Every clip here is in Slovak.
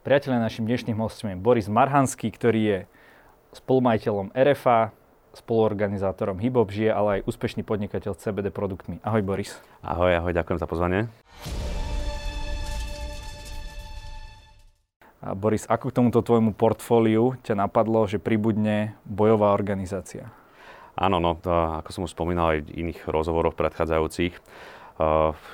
Priatelia, našim dnešným hostom je Boris Marhanský, ktorý je spolumajiteľom RFA, spoluorganizátorom Hibop žije, ale aj úspešný podnikateľ s CBD produktmi. Ahoj Boris. Ahoj, ahoj, ďakujem za pozvanie. A Boris, ako k tomuto tvojmu portfóliu ťa napadlo, že pribudne bojová organizácia? Áno, no, to, ako som už spomínal aj v iných rozhovoroch predchádzajúcich,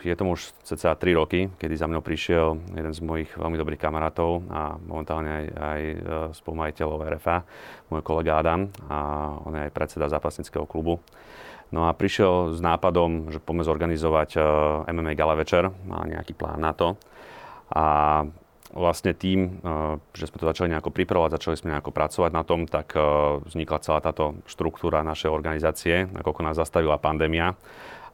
je tomu už cca 3 roky, kedy za mnou prišiel jeden z mojich veľmi dobrých kamarátov a momentálne aj, aj uh, spolumajiteľov RFA, môj kolega Adam a on je aj predseda zápasnického klubu. No a prišiel s nápadom, že poďme zorganizovať uh, MMA gala večer, má nejaký plán na to. A vlastne tým, že sme to začali nejako pripravovať, začali sme nejako pracovať na tom, tak vznikla celá táto štruktúra našej organizácie, ako nás zastavila pandémia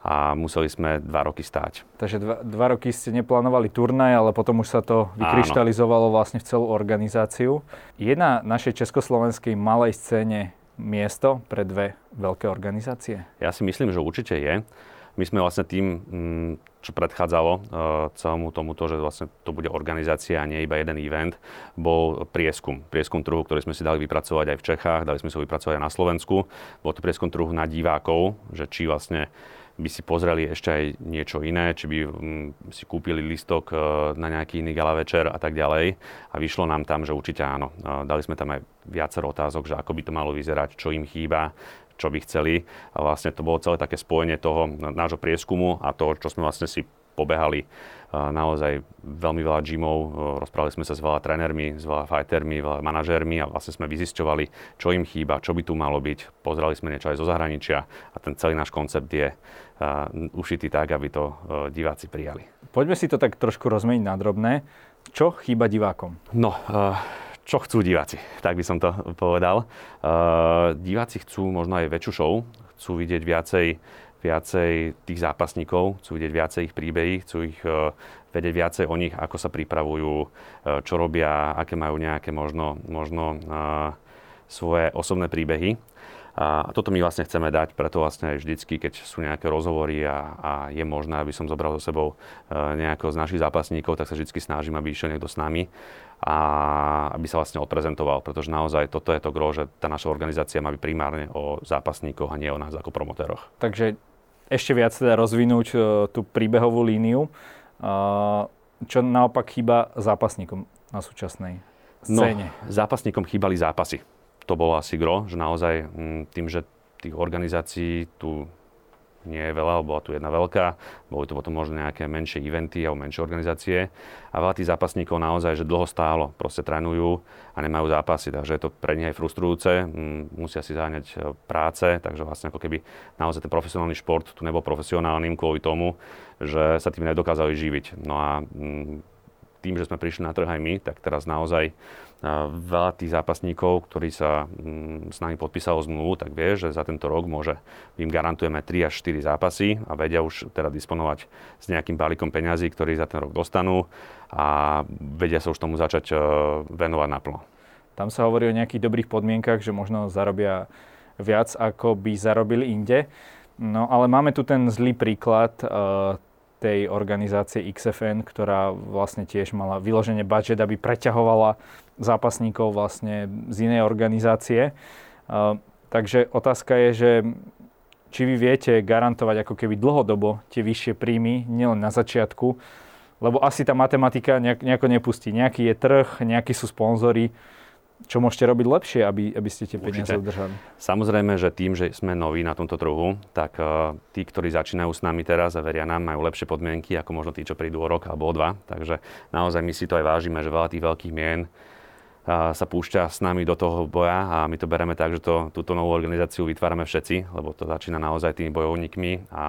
a museli sme dva roky stáť. Takže dva, dva roky ste neplánovali turnaj, ale potom už sa to vykryštalizovalo Áno. vlastne v celú organizáciu. Je na našej československej malej scéne miesto pre dve veľké organizácie? Ja si myslím, že určite je. My sme vlastne tým, mm, čo predchádzalo uh, celému tomuto, že vlastne to bude organizácia a nie iba jeden event, bol prieskum. Prieskum trhu, ktorý sme si dali vypracovať aj v Čechách, dali sme si ho vypracovať aj na Slovensku. Bol to prieskum trhu na divákov, že či vlastne by si pozreli ešte aj niečo iné, či by mm, si kúpili listok e, na nejaký iný gala večer a tak ďalej. A vyšlo nám tam, že určite áno. E, dali sme tam aj viacero otázok, že ako by to malo vyzerať, čo im chýba, čo by chceli. A vlastne to bolo celé také spojenie toho nášho prieskumu a toho, čo sme vlastne si pobehali naozaj veľmi veľa gymov, rozprávali sme sa s veľa trénermi, s veľa fightermi, veľa manažérmi a vlastne sme vyzisťovali, čo im chýba, čo by tu malo byť. Pozerali sme niečo aj zo zahraničia a ten celý náš koncept je ušitý tak, aby to diváci prijali. Poďme si to tak trošku rozmeniť na drobné. Čo chýba divákom? No, čo chcú diváci, tak by som to povedal. Diváci chcú možno aj väčšiu show, chcú vidieť viacej viacej tých zápasníkov, chcú vidieť viacej ich príbehy, chcú ich uh, vedieť viacej o nich, ako sa pripravujú, uh, čo robia, aké majú nejaké možno, možno uh, svoje osobné príbehy. A toto my vlastne chceme dať, preto vlastne aj vždycky, keď sú nejaké rozhovory a, a je možné, aby som zobral so sebou nejakého z našich zápasníkov, tak sa vždy snažím, aby išiel niekto s nami a aby sa vlastne odprezentoval, pretože naozaj toto je to gro, že tá naša organizácia má byť primárne o zápasníkoch a nie o nás ako promotéroch. Takže ešte viac teda rozvinúť uh, tú príbehovú líniu, uh, čo naopak chýba zápasníkom na súčasnej no, scéne. No, zápasníkom chýbali zápasy. To bolo asi gro, že naozaj m, tým, že tých organizácií tu nie je veľa, bola tu jedna veľká, boli to potom možno nejaké menšie eventy alebo menšie organizácie. A veľa tých zápasníkov naozaj, že dlho stálo, proste trénujú a nemajú zápasy, takže je to pre nich aj frustrujúce, musia si záňať e, práce, takže vlastne ako keby naozaj ten profesionálny šport tu nebol profesionálnym kvôli tomu, že sa tým nedokázali živiť. No a tým, že sme prišli na trh aj my, tak teraz naozaj veľa tých zápasníkov, ktorí sa mm, s nami podpísalo zmluvu, tak vie, že za tento rok môže, im garantujeme 3 až 4 zápasy a vedia už teda disponovať s nejakým balíkom peňazí, ktorý za ten rok dostanú a vedia sa už tomu začať e, venovať naplno. Tam sa hovorí o nejakých dobrých podmienkach, že možno zarobia viac, ako by zarobili inde. No ale máme tu ten zlý príklad uh, tej organizácie XFN, ktorá vlastne tiež mala vyloženie budget, aby preťahovala zápasníkov vlastne z inej organizácie. Uh, takže otázka je, že či vy viete garantovať ako keby dlhodobo tie vyššie príjmy, nielen na začiatku, lebo asi tá matematika nejako nepustí. Nejaký je trh, nejakí sú sponzory, čo môžete robiť lepšie, aby, aby ste tie peniaze Určite. udržali? Samozrejme, že tým, že sme noví na tomto trhu, tak uh, tí, ktorí začínajú s nami teraz a veria nám, majú lepšie podmienky ako možno tí, čo prídu o rok alebo o dva. Takže naozaj my si to aj vážime, že veľa tých veľkých mien uh, sa púšťa s nami do toho boja a my to bereme tak, že to, túto novú organizáciu vytvárame všetci, lebo to začína naozaj tými bojovníkmi a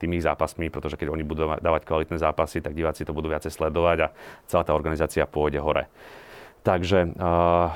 tými ich zápasmi, pretože keď oni budú dávať kvalitné zápasy, tak diváci to budú viacej sledovať a celá tá organizácia pôjde hore. Takže uh,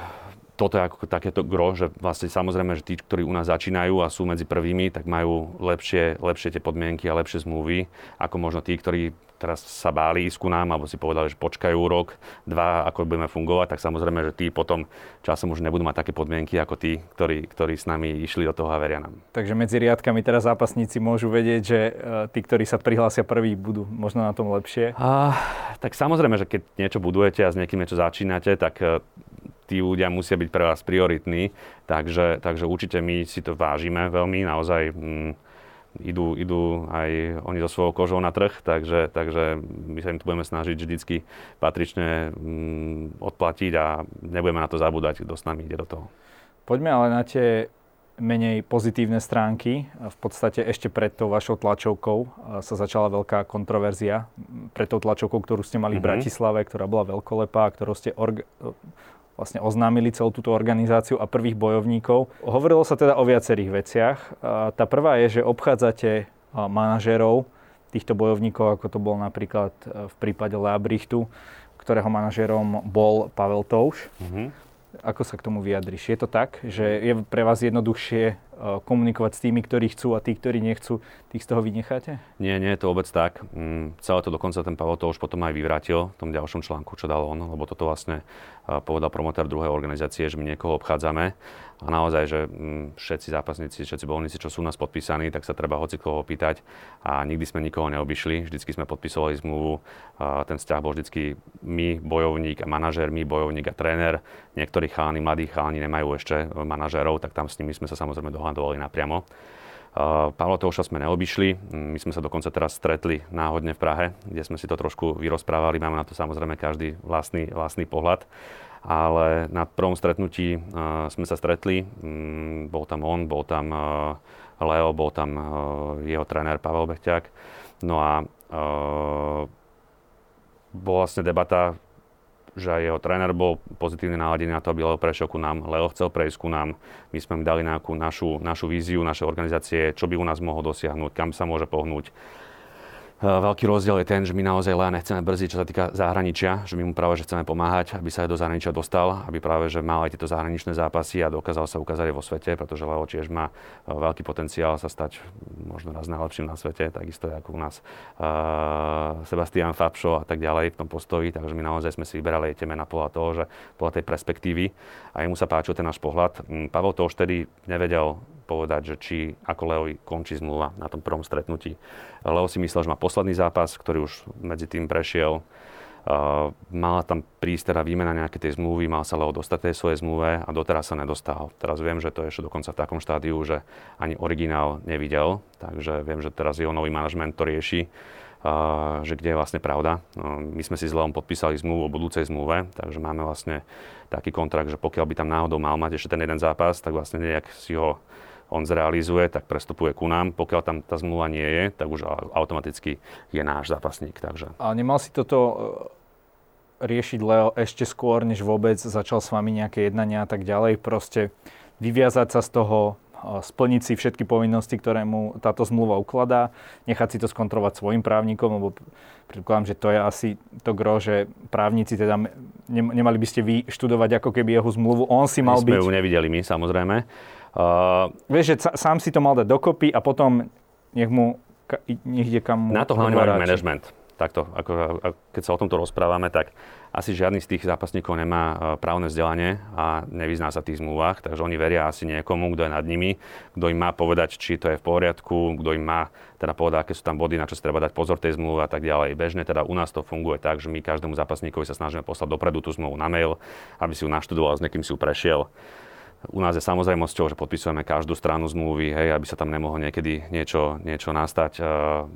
toto je ako takéto gro, že vlastne samozrejme, že tí, ktorí u nás začínajú a sú medzi prvými, tak majú lepšie, lepšie tie podmienky a lepšie zmluvy, ako možno tí, ktorí teraz sa báli ísť ku nám, alebo si povedali, že počkajú rok, dva, ako budeme fungovať, tak samozrejme, že tí potom časom už nebudú mať také podmienky ako tí, ktorí, ktorí s nami išli do toho a veria nám. Takže medzi riadkami teraz zápasníci môžu vedieť, že e, tí, ktorí sa prihlásia prví, budú možno na tom lepšie? A, tak samozrejme, že keď niečo budujete a s niekým niečo začínate, tak e, tí ľudia musia byť pre vás prioritní, takže, takže určite my si to vážime veľmi, naozaj mm, idú, idú aj oni so svojou kožou na trh, takže, takže my sa im tu budeme snažiť vždycky patrične mm, odplatiť a nebudeme na to zabúdať, kto s nami ide do toho. Poďme ale na tie menej pozitívne stránky. V podstate ešte pred tou vašou tlačovkou sa začala veľká kontroverzia. Pred tou tlačovkou, ktorú ste mali mm-hmm. v mhm. Bratislave, ktorá bola veľkolepá, ktorú ste org- vlastne oznámili celú túto organizáciu a prvých bojovníkov. Hovorilo sa teda o viacerých veciach. Tá prvá je, že obchádzate manažérov týchto bojovníkov, ako to bol napríklad e, v prípade Leabrichtu, ktorého manažérom bol Pavel Touš. Mm-hmm. Ako sa k tomu vyjadriš? Je to tak, že je pre vás jednoduchšie komunikovať s tými, ktorí chcú a tí, ktorí nechcú, tých z toho vynecháte? Nie, nie je to vôbec tak. Mm, celé to dokonca ten Pavel to už potom aj vyvrátil v tom ďalšom článku, čo dal on, lebo toto vlastne eh, povedal promotér druhej organizácie, že my niekoho obchádzame a naozaj, že mm, všetci zápasníci, všetci bojovníci, čo sú nás podpísaní, tak sa treba hoci koho opýtať a nikdy sme nikoho neobyšli, vždycky sme podpisovali zmluvu. Ten vzťah bol vždycky my, bojovník a manažér, my, bojovník a tréner. Niektorí chalani, mladí chalani nemajú ešte manažérov, tak tam s nimi sme sa samozrejme dohadovali napriamo. Uh, Pavla Touša sme neobyšli, my sme sa dokonca teraz stretli náhodne v Prahe, kde sme si to trošku vyrozprávali, máme na to samozrejme každý vlastný, vlastný pohľad. Ale na prvom stretnutí uh, sme sa stretli, um, bol tam on, bol tam uh, Leo, bol tam jeho tréner Pavel Bechťák. No a bola vlastne debata že jeho tréner bol pozitívne naladený na to, aby Leo prešiel ku nám. Leo chcel prejsť ku nám. My sme mu dali nejakú našu, našu víziu, naše organizácie, čo by u nás mohol dosiahnuť, kam sa môže pohnúť. Eh, veľký rozdiel je ten, že my naozaj Lea nechceme brziť, čo sa týka zahraničia, že my mu práve že chceme pomáhať, aby sa aj do zahraničia dostal, aby práve že mal aj tieto zahraničné zápasy a dokázal sa ukázať aj vo svete, pretože Leo tiež má eh, veľký potenciál sa stať možno raz najlepším na svete, takisto ako u nás uh, Sebastian Fabšo a tak ďalej v tom postoji, takže my naozaj sme si vyberali aj tie mená podľa toho, že podľa tej perspektívy a jemu sa páčil ten náš pohľad. Mm, Pavel to už tedy nevedel povedať, že či ako Leovi končí zmluva na tom prvom stretnutí. Leo si myslel, že má posledný zápas, ktorý už medzi tým prešiel. Uh, mala tam prísť teda výmena nejaké tej zmluvy, mal sa Leo dostať tej svojej zmluve a doteraz sa nedostal. Teraz viem, že to je ešte dokonca v takom štádiu, že ani originál nevidel, takže viem, že teraz jeho nový manažment to rieši že kde je vlastne pravda. No, my sme si s Leom podpísali zmluvu o budúcej zmluve, takže máme vlastne taký kontrakt, že pokiaľ by tam náhodou mal mať ešte ten jeden zápas, tak vlastne nejak si ho on zrealizuje, tak prestupuje ku nám. Pokiaľ tam tá zmluva nie je, tak už automaticky je náš zápasník. Takže. A nemal si toto e, riešiť Leo ešte skôr, než vôbec začal s vami nejaké jednania a tak ďalej? Proste vyviazať sa z toho, splniť si všetky povinnosti, ktoré mu táto zmluva ukladá, nechať si to skontrolovať svojim právnikom, lebo predpokladám, že to je asi to gro, že právnici teda nemali by ste vy študovať ako keby jeho zmluvu, on si mal my sme byť... ju nevideli my, samozrejme. Uh, Vieš, že sám si to mal dať dokopy a potom nech mu nech ide kam mu Na to hlavne má management. Takto, ako, keď sa o tomto rozprávame, tak asi žiadny z tých zápasníkov nemá e, právne vzdelanie a nevyzná sa v tých zmluvách, takže oni veria asi niekomu, kto je nad nimi, kto im má povedať, či to je v poriadku, kto im má teda povedať, aké sú tam body, na čo sa treba dať pozor tej zmluvy a tak ďalej. Bežne teda u nás to funguje tak, že my každému zápasníkovi sa snažíme poslať dopredu tú zmluvu na mail, aby si ju naštudoval, s niekým si ju prešiel u nás je samozrejmosťou, že podpisujeme každú stranu zmluvy, hej, aby sa tam nemohlo niekedy niečo, niečo nastať, uh,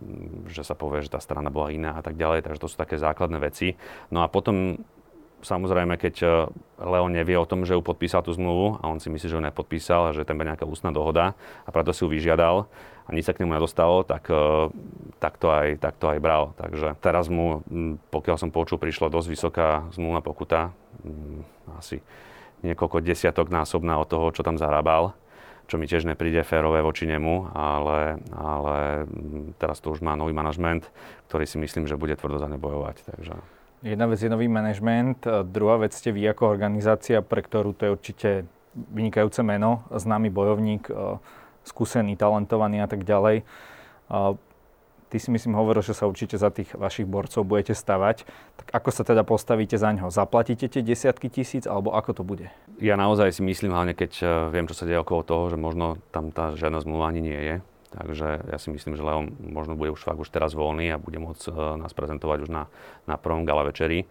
že sa povie, že tá strana bola iná a tak ďalej. Takže to sú také základné veci. No a potom samozrejme, keď eh, Leon nevie o tom, že ju podpísal tú zmluvu a on si myslí, že ju nepodpísal a že tam bude nejaká ústna dohoda a preto si ju vyžiadal a nič sa k nemu nedostalo, tak, eh, tak, to aj, tak to aj bral. Takže teraz mu, hm, pokiaľ som počul, prišla dosť vysoká zmluvná pokuta, hm, asi niekoľko desiatok násobná od toho, čo tam zarábal, čo mi tiež nepríde férové voči nemu, ale, ale teraz to už má nový manažment, ktorý si myslím, že bude tvrdo za ne bojovať. Takže... Jedna vec je nový manažment, druhá vec ste vy ako organizácia, pre ktorú to je určite vynikajúce meno, známy bojovník, skúsený, talentovaný a tak ďalej. Ty si myslím hovoril, že sa určite za tých vašich borcov budete stavať. Tak ako sa teda postavíte za ňo? Zaplatíte tie desiatky tisíc alebo ako to bude? Ja naozaj si myslím, hlavne keď eh, viem, čo sa deje okolo toho, že možno tam tá žiadna zmluva ani nie je. Takže ja si myslím, že Leon možno bude už fakt už teraz voľný a bude môcť uh, nás prezentovať už na, na prvom gala večeri.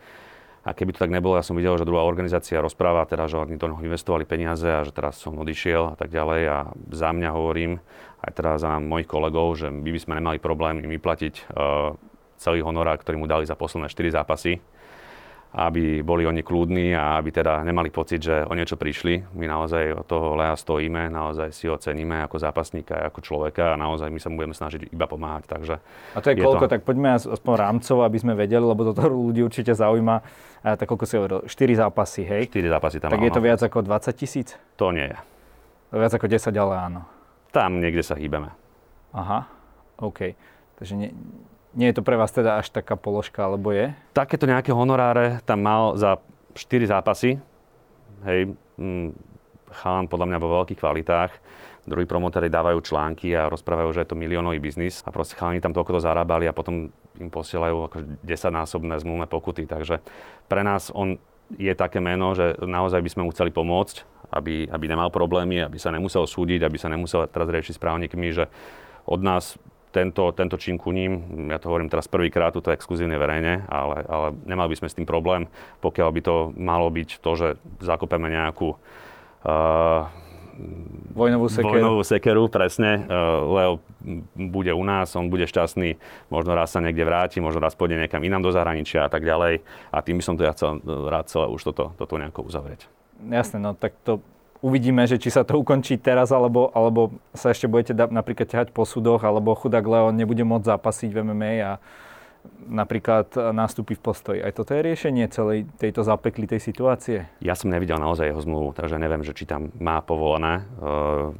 A keby to tak nebolo, ja som videl, že druhá organizácia rozpráva, teda, že oni do investovali peniaze a že teraz som odišiel a tak ďalej. A za mňa hovorím, aj teraz za mojich kolegov, že my by sme nemali problém im vyplatiť uh, celý honorár, ktorý mu dali za posledné 4 zápasy aby boli oni kľudní a aby teda nemali pocit, že o niečo prišli. My naozaj od toho Lea stojíme, naozaj si ho ceníme ako zápasníka, ako človeka a naozaj my sa mu budeme snažiť iba pomáhať. Takže a to je, je koľko, to... tak poďme aspoň rámcovo, aby sme vedeli, lebo toto ľudí určite zaujíma. Tak koľko si hovoril, 4 zápasy, hej? 4 zápasy tam Tak áno. je to viac ako 20 tisíc? To nie je. Viac ako 10, ale áno. Tam niekde sa hýbeme. Aha, OK. Takže nie, nie je to pre vás teda až taká položka, alebo je? Takéto nejaké honoráre tam mal za 4 zápasy. Hej, mm, chalan podľa mňa vo veľkých kvalitách. Druhí promotéri dávajú články a rozprávajú, že je to miliónový biznis a proste chalani tam toľko to zarábali a potom im posielajú ako 10-násobné zmluvné pokuty. Takže pre nás on je také meno, že naozaj by sme mu chceli pomôcť, aby, aby nemal problémy, aby sa nemusel súdiť, aby sa nemusel teraz riešiť s právnikmi, že od nás tento, tento čin kuním, ja to hovorím teraz prvýkrát, to exkluzívne verejne, ale, ale nemali by sme s tým problém, pokiaľ by to malo byť to, že zakopeme nejakú uh, Vojnovú sekeru. Vojnovú sekeru, presne. Uh, Leo bude u nás, on bude šťastný, možno raz sa niekde vráti, možno raz pôjde niekam inám do zahraničia a tak ďalej. A tým by som to ja chcel, rád celé už toto, toto nejako uzavrieť. Jasné, no tak to uvidíme, že či sa to ukončí teraz, alebo, alebo sa ešte budete napríklad ťahať po súdoch, alebo chudák Leon nebude môcť zápasiť v MMA a napríklad nástupy v postoji. Aj toto je riešenie celej tejto zapeklitej situácie? Ja som nevidel naozaj jeho zmluvu, takže neviem, že či tam má povolené e,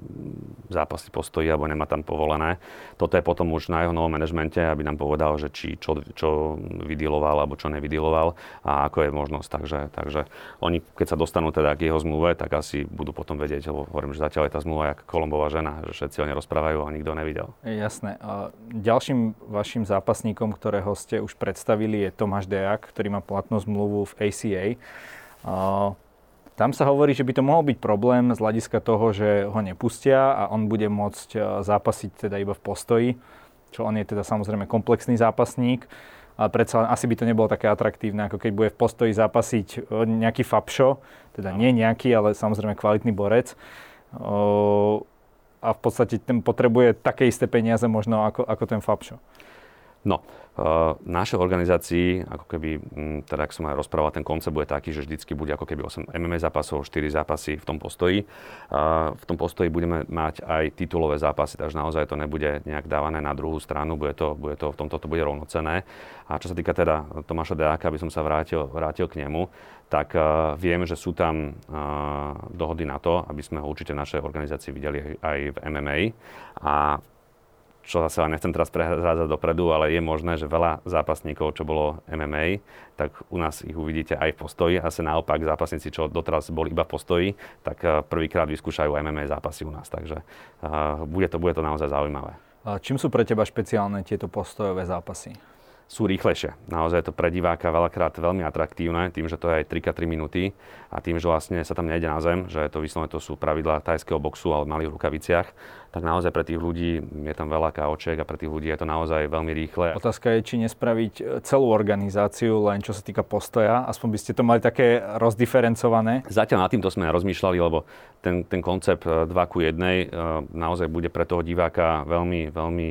zápasy postoji alebo nemá tam povolené. Toto je potom už na jeho novom manažmente, aby nám povedal, že či čo, čo vydiloval alebo čo nevydiloval a ako je možnosť. Takže, takže oni, keď sa dostanú teda k jeho zmluve, tak asi budú potom vedieť, lebo hovorím, že zatiaľ je tá zmluva jak Kolombová žena, že všetci o nej rozprávajú a nikto nevidel. Jasné. Ďalším vašim zápasníkom, ktorého ste už predstavili, je Tomáš Dejak, ktorý má platnú zmluvu v ACA. Tam sa hovorí, že by to mohol byť problém z hľadiska toho, že ho nepustia a on bude môcť e, zápasiť teda iba v postoji, čo on je teda samozrejme komplexný zápasník, ale predsa asi by to nebolo také atraktívne, ako keď bude v postoji zápasiť e, nejaký Fabšo, teda nie nejaký, ale samozrejme kvalitný borec. A v podstate ten potrebuje také isté peniaze možno ako, ako ten Fabšo. No, v našej organizácii, ako keby, teda ak som aj rozprával, ten koncept bude taký, že vždycky bude ako keby 8 MMA zápasov, 4 zápasy v tom postoji. V tom postoji budeme mať aj titulové zápasy, takže naozaj to nebude nejak dávané na druhú stranu, bude to, bude to, v tomto to bude rovnocené. A čo sa týka teda Tomáša Deáka, aby som sa vrátil, vrátil k nemu, tak uh, viem, že sú tam uh, dohody na to, aby sme ho určite v našej organizácii videli aj v MMA. A čo zase nechcem teraz prehrádzať dopredu, ale je možné, že veľa zápasníkov, čo bolo MMA, tak u nás ich uvidíte aj v postoji. Sa naopak zápasníci, čo doteraz boli iba v postoji, tak eh, prvýkrát vyskúšajú MMA zápasy u nás. Takže uh, bude, to, bude to naozaj zaujímavé. A čím sú pre teba špeciálne tieto postojové zápasy? Sú rýchlejšie. Naozaj je to pre diváka veľakrát veľmi atraktívne, tým, že to je aj 3x3 minúty a tým, že vlastne sa tam nejde na zem, že to vyslovene to sú pravidlá tajského boxu, ale v malých rukaviciach, tak naozaj pre tých ľudí je tam veľa káoček a pre tých ľudí je to naozaj veľmi rýchle. Otázka je, či nespraviť e, celú organizáciu len čo sa týka postoja, aspoň by ste to mali také rozdiferencované. Zatiaľ nad týmto sme rozmýšľali, lebo ten, ten koncept 2 e, ku 1 e, naozaj bude pre toho diváka veľmi, veľmi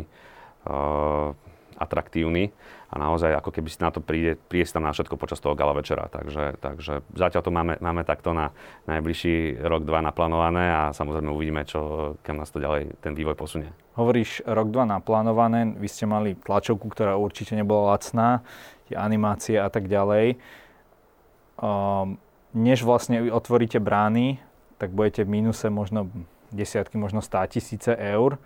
uh, atraktívny naozaj ako keby si na to príde, príde tam na všetko počas toho gala večera. Takže, takže zatiaľ to máme, máme takto na najbližší rok, dva naplánované a samozrejme uvidíme, čo, kam nás to ďalej ten vývoj posunie. Hovoríš rok, dva naplánované, vy ste mali tlačovku, ktorá určite nebola lacná, tie animácie a tak ďalej. Um, než vlastne otvoríte brány, tak budete v mínuse možno desiatky, možno stá tisíce eur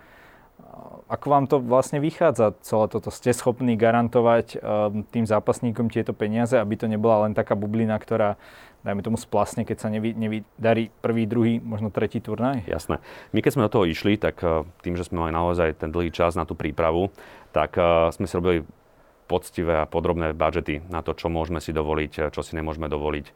ako vám to vlastne vychádza celé toto? Ste schopní garantovať um, tým zápasníkom tieto peniaze, aby to nebola len taká bublina, ktorá dajme tomu splasne, keď sa nevy, nevydarí prvý, druhý, možno tretí turnaj? Jasné. My keď sme do toho išli, tak uh, tým, že sme mali naozaj ten dlhý čas na tú prípravu, tak uh, sme si robili poctivé a podrobné budžety na to, čo môžeme si dovoliť, čo si nemôžeme dovoliť.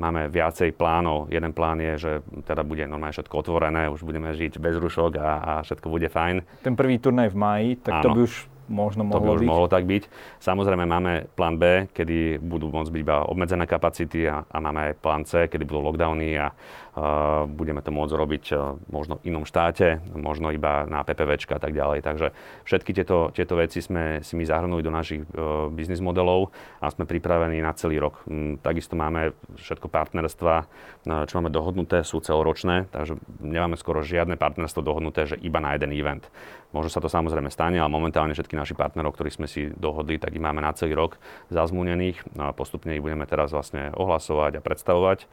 Máme viacej plánov. Jeden plán je, že teda bude normálne všetko otvorené, už budeme žiť bez rušok a, a všetko bude fajn. Ten prvý turnaj v maji, tak Áno. to by už možno mohlo to by už byť. mohlo tak byť. Samozrejme máme plán B, kedy budú môcť byť iba obmedzené kapacity a, a máme aj plán C, kedy budú lockdowny a budeme to môcť robiť uh, možno v inom štáte, možno iba na PPVčka a tak ďalej. Takže všetky tieto, tieto veci sme si my zahrnuli do našich uh, biznis modelov a sme pripravení na celý rok. Um, takisto máme všetko partnerstva, uh, čo máme dohodnuté, sú celoročné, takže nemáme skoro žiadne partnerstvo dohodnuté, že iba na jeden event. Možno sa to samozrejme stane, ale momentálne všetky naši partnerov, ktorí sme si dohodli, tak ich máme na celý rok zazmúnených no a postupne ich budeme teraz vlastne ohlasovať a predstavovať.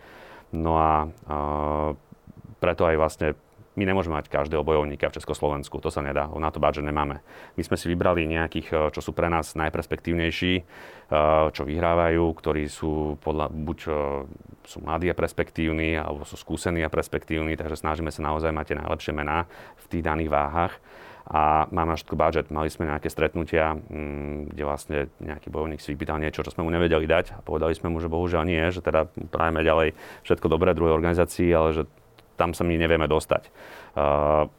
No a, preto aj vlastne my nemôžeme mať každého bojovníka v Československu, to sa nedá, na to budget nemáme. My sme si vybrali nejakých, e, čo sú pre nás najperspektívnejší, e, čo vyhrávajú, ktorí sú podľa, buď e, sú mladí a perspektívni, alebo sú skúsení a perspektívni, takže snažíme sa naozaj mať tie najlepšie mená v tých daných váhach a máme všetko budget. Mali sme nejaké stretnutia, mm, kde vlastne nejaký bojovník si vypýtal niečo, čo sme mu nevedeli dať a povedali sme mu, že bohužiaľ nie, že teda prajeme ďalej všetko dobré druhej organizácii, ale že tam sa my nevieme dostať. Uh,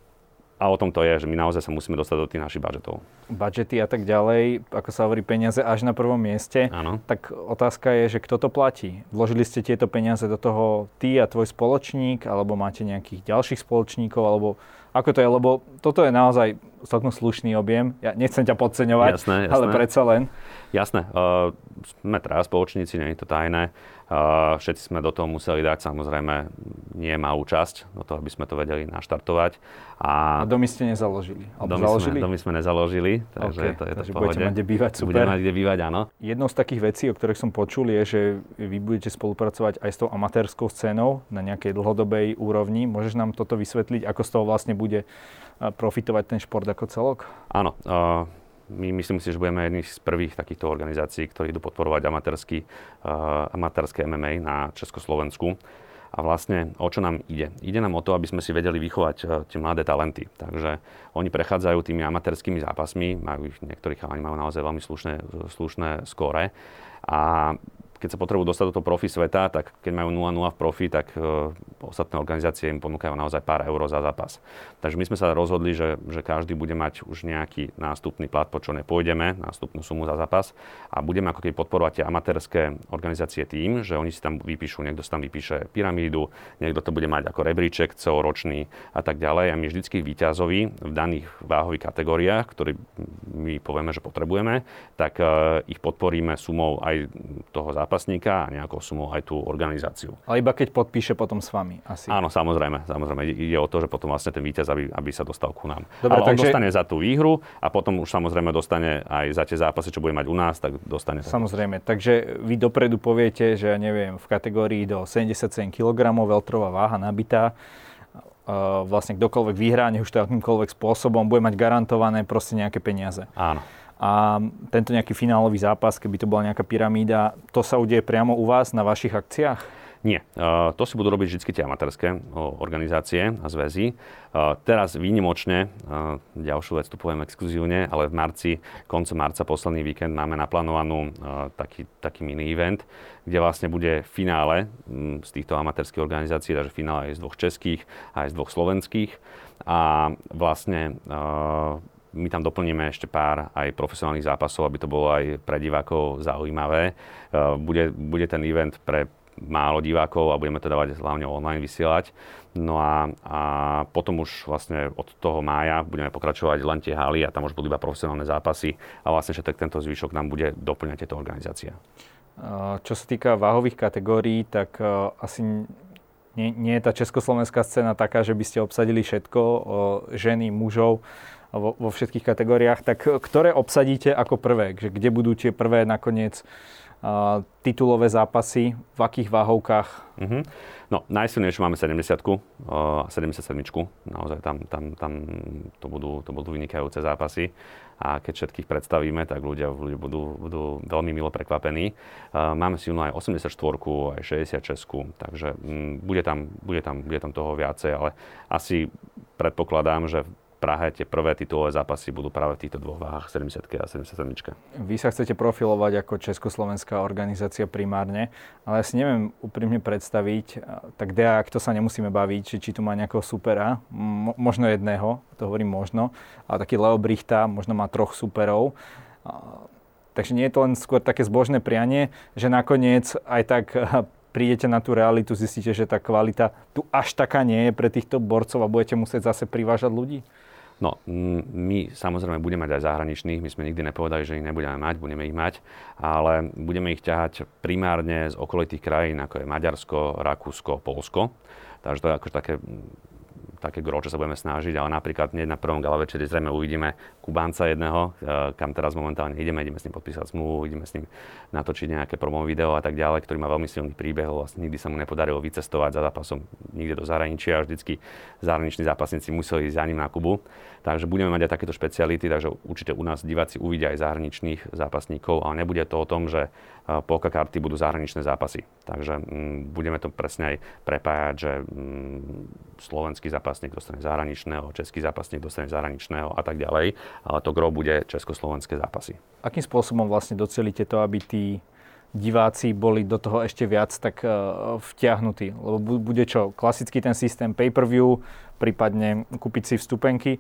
a o tom to je, že my naozaj sa musíme dostať do tých našich budžetov. Budžety a tak ďalej, ako sa hovorí, peniaze až na prvom mieste. Áno. Tak otázka je, že kto to platí. Vložili ste tieto peniaze do toho ty a tvoj spoločník, alebo máte nejakých ďalších spoločníkov, alebo ako to je, lebo toto je naozaj celkom slušný objem. Ja nechcem ťa podceňovať, jasné, jasné. ale predsa len. Jasné, uh, sme teraz spoločníci, nie je to tajné. Uh, všetci sme do toho museli dať samozrejme nie malú časť, do toho, aby sme to vedeli naštartovať. A, a domy ste nezaložili? Domy, založili? Sme, domy sme nezaložili, takže okay, to je takže to budete mať kde bývať, super. Budeme mať kde bývať, áno. Jednou z takých vecí, o ktorých som počul, je, že vy budete spolupracovať aj s tou amatérskou scénou na nejakej dlhodobej úrovni. Môžeš nám toto vysvetliť, ako z toho vlastne bude profitovať ten šport ako celok? Áno. My myslím si, že budeme jedni z prvých takýchto organizácií, ktorí idú podporovať amatérsky, amatérske MMA na Československu. A vlastne o čo nám ide? Ide nám o to, aby sme si vedeli vychovať uh, tie mladé talenty. Takže oni prechádzajú tými amatérskými zápasmi, majú ich, niektorí chalani majú naozaj veľmi slušné, slušné skóre. A keď sa potrebujú dostať do toho profi sveta, tak keď majú 0-0 v profi, tak uh, ostatné organizácie im ponúkajú naozaj pár eur za zápas. Takže my sme sa rozhodli, že, že každý bude mať už nejaký nástupný plat, po čo nepôjdeme, nástupnú sumu za zápas a budeme ako keby podporovať tie amatérske organizácie tým, že oni si tam vypíšu, niekto si tam vypíše pyramídu, niekto to bude mať ako rebríček celoročný a tak ďalej. A my vždycky výťazovi v daných váhových kategóriách, ktorý my povieme, že potrebujeme, tak uh, ich podporíme sumou aj toho zápasu zápasníka a nejakou sumou aj tú organizáciu. Ale iba keď podpíše potom s vami asi. Áno, samozrejme. samozrejme. Ide o to, že potom vlastne ten víťaz, aby, aby sa dostal ku nám. Dobre, Ale on takže... dostane za tú výhru a potom už samozrejme dostane aj za tie zápasy, čo bude mať u nás, tak dostane. Samozrejme. Takže vy dopredu poviete, že ja neviem, v kategórii do 77 kg veľtrová váha nabitá, vlastne kdokoľvek vyhrá, nech už to akýmkoľvek spôsobom, bude mať garantované proste nejaké peniaze. Áno. A tento nejaký finálový zápas, keby to bola nejaká pyramída, to sa udeje priamo u vás na vašich akciách? Nie. To si budú robiť vždy tie amatérske organizácie a zväzy. Teraz výnimočne, ďalšiu vec tu poviem exkluzívne, ale v marci, koncom marca, posledný víkend máme naplánovanú taký, taký mini event, kde vlastne bude finále z týchto amatérských organizácií, takže finále aj z dvoch českých aj z dvoch slovenských. A vlastne my tam doplníme ešte pár aj profesionálnych zápasov, aby to bolo aj pre divákov zaujímavé. E, bude, bude ten event pre málo divákov a budeme to dávať hlavne online vysielať. No a, a potom už vlastne od toho mája budeme pokračovať len tie haly a tam už budú iba profesionálne zápasy a vlastne všetek tento zvyšok nám bude doplňať tieto organizácia. E, čo sa týka váhových kategórií, tak e, asi nie, nie je tá československá scéna taká, že by ste obsadili všetko, ženy, mužov vo, všetkých kategóriách, tak ktoré obsadíte ako prvé? Že kde budú tie prvé nakoniec uh, titulové zápasy, v akých váhovkách? Mm-hmm. No, najsilnejšie máme 70 a 77 Naozaj tam, tam, tam to, budú, to budú vynikajúce zápasy. A keď všetkých predstavíme, tak ľudia, ľudia budú, budú veľmi milo prekvapení. Uh, máme silnú aj 84 aj 66 takže um, bude, tam, bude, tam, bude tam toho viacej, ale asi predpokladám, že Prahe tie prvé titulové zápasy budú práve v týchto dvoch váhach 70 a 77. Vy sa chcete profilovať ako československá organizácia primárne, ale ja si neviem úprimne predstaviť, tak DA, ak to sa nemusíme baviť, či, či tu má nejakého supera, mo, možno jedného, to hovorím možno, ale taký Leo Brichta možno má troch superov. Takže nie je to len skôr také zbožné prianie, že nakoniec aj tak prídete na tú realitu, zistíte, že tá kvalita tu až taká nie je pre týchto borcov a budete musieť zase privážať ľudí? No, my samozrejme budeme mať aj zahraničných, my sme nikdy nepovedali, že ich nebudeme mať, budeme ich mať, ale budeme ich ťahať primárne z okolitých krajín, ako je Maďarsko, Rakúsko, Polsko. Takže to je akože také také gro, čo sa budeme snažiť, ale napríklad hneď na prvom gala večeri zrejme uvidíme Kubánca jedného, e, kam teraz momentálne ideme, ideme s ním podpísať zmluvu, ideme s ním natočiť nejaké promo video a tak ďalej, ktorý má veľmi silný príbeh, vlastne nikdy sa mu nepodarilo vycestovať za zápasom nikde do zahraničia, vždycky zahraniční zápasníci museli ísť za ním na Kubu. Takže budeme mať aj takéto špeciality, takže určite u nás diváci uvidia aj zahraničných zápasníkov, ale nebude to o tom, že polka karty budú zahraničné zápasy. Takže m, budeme to presne aj prepájať, že m, slovenský zápasník dostane zahraničného, český zápasník dostane zahraničného a tak ďalej, ale to gro bude československé zápasy. Akým spôsobom vlastne docelíte to, aby tí diváci boli do toho ešte viac tak uh, vtiahnutí? Lebo bude čo? Klasický ten systém pay-per-view, prípadne kúpiť si vstupenky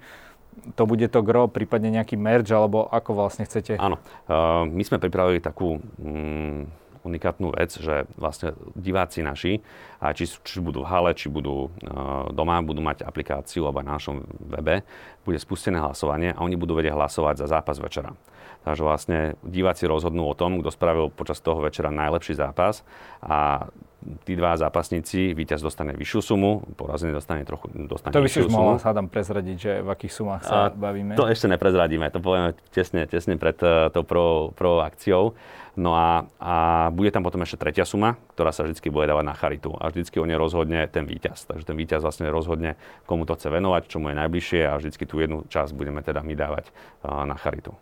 to bude to gro, prípadne nejaký merch, alebo ako vlastne chcete? Áno. Uh, my sme pripravili takú um, unikátnu vec, že vlastne diváci naši, a či, či budú v hale, či budú uh, doma, budú mať aplikáciu alebo na našom webe, bude spustené hlasovanie a oni budú vedieť hlasovať za zápas večera. Takže vlastne diváci rozhodnú o tom, kto spravil počas toho večera najlepší zápas a tí dva zápasníci, víťaz dostane vyššiu sumu, porazený dostane trochu dostane To by si už mohol sa tam prezradiť, že v akých sumách sa a bavíme. To ešte neprezradíme, to povieme tesne, tesne pred uh, tou prvou, prvou akciou. No a, a bude tam potom ešte tretia suma, ktorá sa vždy bude dávať na charitu. A vždy o nej rozhodne ten víťaz. Takže ten víťaz vlastne rozhodne, komu to chce venovať, čo je najbližšie a vždy tú jednu časť budeme teda my dávať na charitu.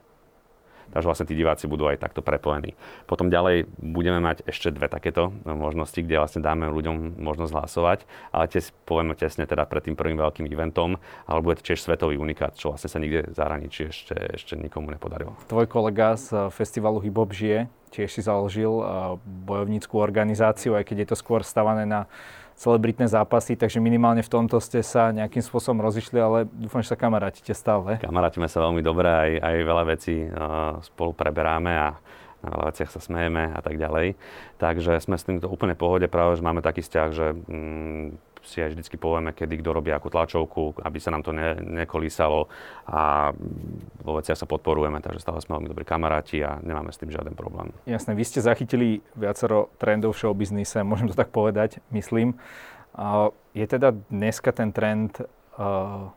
Takže vlastne tí diváci budú aj takto prepojení. Potom ďalej budeme mať ešte dve takéto možnosti, kde vlastne dáme ľuďom možnosť hlasovať, ale tiež povieme tesne teda pred tým prvým veľkým eventom, ale bude to tiež svetový unikát, čo vlastne sa nikde v zahraničí ešte, ešte nikomu nepodarilo. Tvoj kolega z festivalu Hip Hop žije, tiež si založil bojovníckú organizáciu, aj keď je to skôr stavané na celebritné zápasy, takže minimálne v tomto ste sa nejakým spôsobom rozišli, ale dúfam, že sa kamarátite stále. Kamarátime sa veľmi dobre, aj, aj veľa vecí uh, spolu preberáme a na veľa veciach sa smejeme a tak ďalej. Takže sme s týmto úplne pohode, práve že máme taký vzťah, že mm, si aj vždycky povieme, kedy kto robí akú tlačovku, aby sa nám to ne, nekolísalo a vo veciach sa podporujeme, takže stále sme veľmi dobrí kamaráti a nemáme s tým žiaden problém. Jasné, vy ste zachytili viacero trendov v showbiznise, môžem to tak povedať, myslím. Je teda dneska ten trend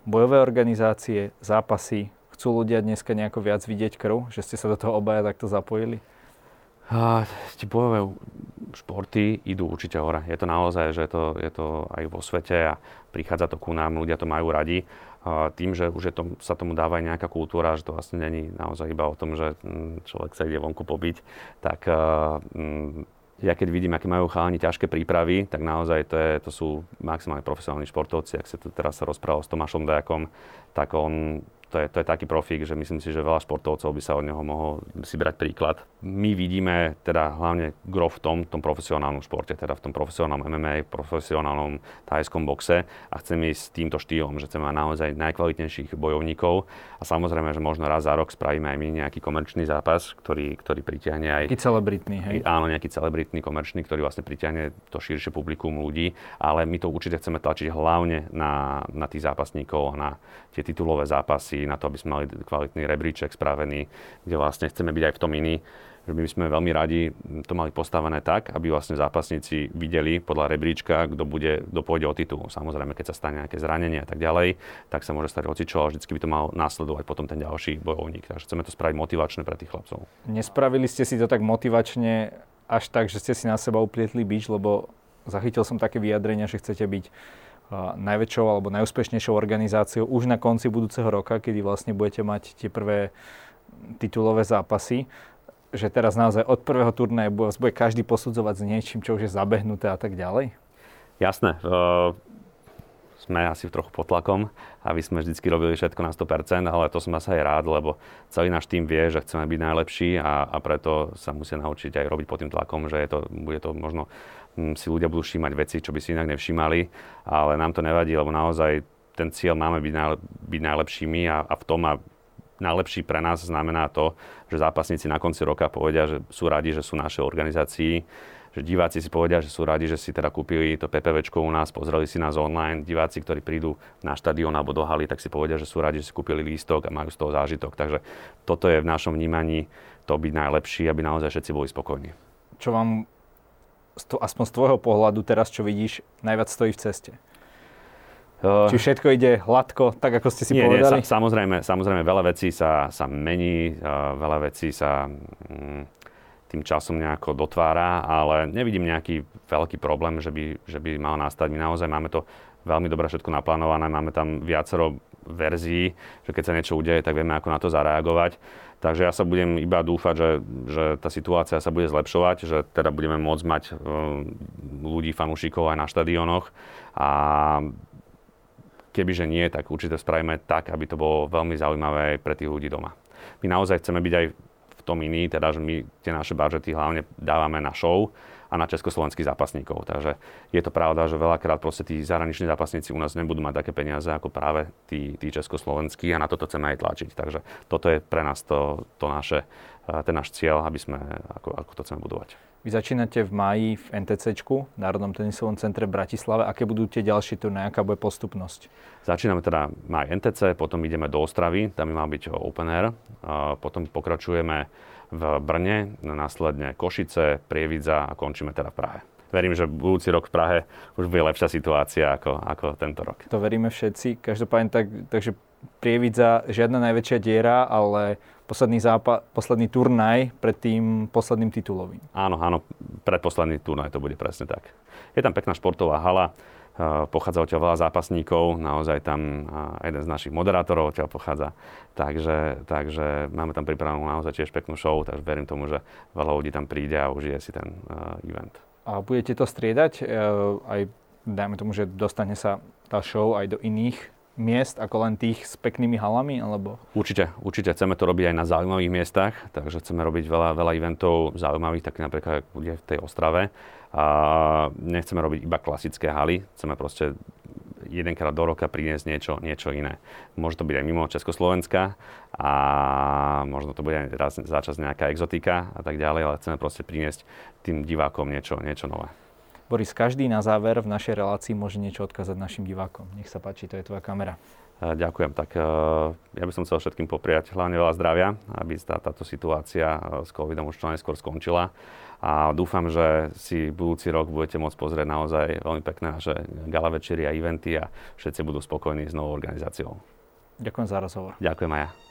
bojové organizácie, zápasy, chcú ľudia dneska nejako viac vidieť krv, že ste sa do toho obaja takto zapojili? A, tie bojové športy idú určite hore. Je to naozaj, že to, je to aj vo svete a prichádza to ku nám, ľudia to majú radi. A tým, že už je to, sa tomu dáva aj nejaká kultúra, že to vlastne není naozaj iba o tom, že mm, človek sa ide vonku pobiť, tak mm, ja keď vidím, aké majú chalani ťažké prípravy, tak naozaj to, je, to sú maximálne profesionálni športovci. Ak sa tu teraz rozprával s Tomášom Dajakom, tak on to je, to je taký profík, že myslím si, že veľa športovcov by sa od neho mohol si brať príklad. My vidíme teda hlavne gro v tom, tom profesionálnom športe, teda v tom profesionálnom MMA, profesionálnom thajskom boxe a chceme ísť týmto štýlom, že chceme mať naozaj najkvalitnejších bojovníkov a samozrejme, že možno raz za rok spravíme aj my nejaký komerčný zápas, ktorý, ktorý pritiahne aj... Nejaký celebritný, hej? Áno, nejaký celebritný, komerčný, ktorý vlastne pritiahne to širšie publikum ľudí, ale my to určite chceme tlačiť hlavne na, na tých zápasníkov na tie titulové zápasy, na to, aby sme mali kvalitný rebríček spravený, kde vlastne chceme byť aj v tom iný, že my sme veľmi radi to mali postavené tak, aby vlastne zápasníci videli podľa rebríčka, kto bude, kto pôjde o titul. Samozrejme, keď sa stane nejaké zranenie a tak ďalej, tak sa môže stať hocičo, ale vždy by to mal následovať potom ten ďalší bojovník. Takže chceme to spraviť motivačné pre tých chlapcov. Nespravili ste si to tak motivačne až tak, že ste si na seba uplietli bič, lebo zachytil som také vyjadrenia, že chcete byť najväčšou alebo najúspešnejšou organizáciou už na konci budúceho roka, kedy vlastne budete mať tie prvé titulové zápasy že teraz naozaj od prvého turnaja bude, bude každý posudzovať s niečím, čo už je zabehnuté a tak ďalej? Jasné. Uh, sme asi trochu pod tlakom, aby sme vždy robili všetko na 100%, ale to som asi aj rád, lebo celý náš tým vie, že chceme byť najlepší a, a preto sa musia naučiť aj robiť pod tým tlakom, že je to, bude to možno hm, si ľudia budú všímať veci, čo by si inak nevšímali, ale nám to nevadí, lebo naozaj ten cieľ máme byť, najlep, byť najlepšími a, a v tom a najlepší pre nás znamená to, že zápasníci na konci roka povedia, že sú radi, že sú našej organizácii, že diváci si povedia, že sú radi, že si teda kúpili to PPVčko u nás, pozreli si nás online. Diváci, ktorí prídu na štadión alebo do haly, tak si povedia, že sú radi, že si kúpili lístok a majú z toho zážitok. Takže toto je v našom vnímaní to byť najlepší, aby naozaj všetci boli spokojní. Čo vám aspoň z tvojho pohľadu teraz, čo vidíš, najviac stojí v ceste? Či všetko ide hladko, tak ako ste si nie, povedali? Nie, sa, samozrejme, samozrejme, veľa vecí sa, sa mení, veľa vecí sa mm, tým časom nejako dotvára, ale nevidím nejaký veľký problém, že by, že by mal nastať. My naozaj máme to veľmi dobre všetko naplánované, máme tam viacero verzií, že keď sa niečo udeje, tak vieme, ako na to zareagovať. Takže ja sa budem iba dúfať, že, že tá situácia sa bude zlepšovať, že teda budeme môcť mať uh, ľudí, fanúšikov aj na štadionoch a kebyže nie, tak určite spravíme tak, aby to bolo veľmi zaujímavé aj pre tých ľudí doma. My naozaj chceme byť aj v tom iný, teda že my tie naše budžety hlavne dávame na show a na československých zápasníkov. Takže je to pravda, že veľakrát proste tí zahraniční zápasníci u nás nebudú mať také peniaze ako práve tí, tí československí a na toto chceme aj tlačiť. Takže toto je pre nás to, to naše, eh, ten náš cieľ, aby sme, ako, ako to chceme budovať. Vy začínate v máji v NTCčku, Národnom tenisovom centre v Bratislave. Aké budú tie ďalšie turné, aká bude postupnosť? Začíname teda maj NTC, potom ideme do Ostravy, tam by mal byť Open Air. Potom pokračujeme v Brne, následne Košice, Prievidza a končíme teda v Prahe. Verím, že budúci rok v Prahe už bude lepšia situácia ako, ako tento rok. To veríme všetci. Každopádne tak, takže Prievidza žiadna najväčšia diera, ale posledný, zápa- posledný turnaj pred tým posledným titulovým. Áno, áno, predposledný turnaj to bude presne tak. Je tam pekná športová hala, eh, pochádza odtiaľ veľa zápasníkov, naozaj tam eh, jeden z našich moderátorov odtiaľ pochádza, takže, takže máme tam pripravenú naozaj tiež peknú show, takže verím tomu, že veľa ľudí tam príde a užije si ten uh, event. A budete to striedať, uh, aj dajme tomu, že dostane sa tá show aj do iných miest ako len tých s peknými halami? Alebo? Určite, určite chceme to robiť aj na zaujímavých miestach, takže chceme robiť veľa, veľa eventov zaujímavých, tak napríklad bude v tej Ostrave. A nechceme robiť iba klasické haly, chceme proste jedenkrát do roka priniesť niečo, niečo iné. Môže to byť aj mimo Československa a možno to bude aj raz za čas nejaká exotika a tak ďalej, ale chceme proste priniesť tým divákom niečo, niečo nové. Boris, každý na záver v našej relácii môže niečo odkázať našim divákom. Nech sa páči, to je tvoja kamera. Ďakujem. Tak ja by som chcel všetkým popriať hlavne veľa zdravia, aby tá, táto situácia s covidom už čo najskôr skončila. A dúfam, že si budúci rok budete môcť pozrieť naozaj veľmi pekné naše gala večery a eventy a všetci budú spokojní s novou organizáciou. Ďakujem za rozhovor. Ďakujem aj ja.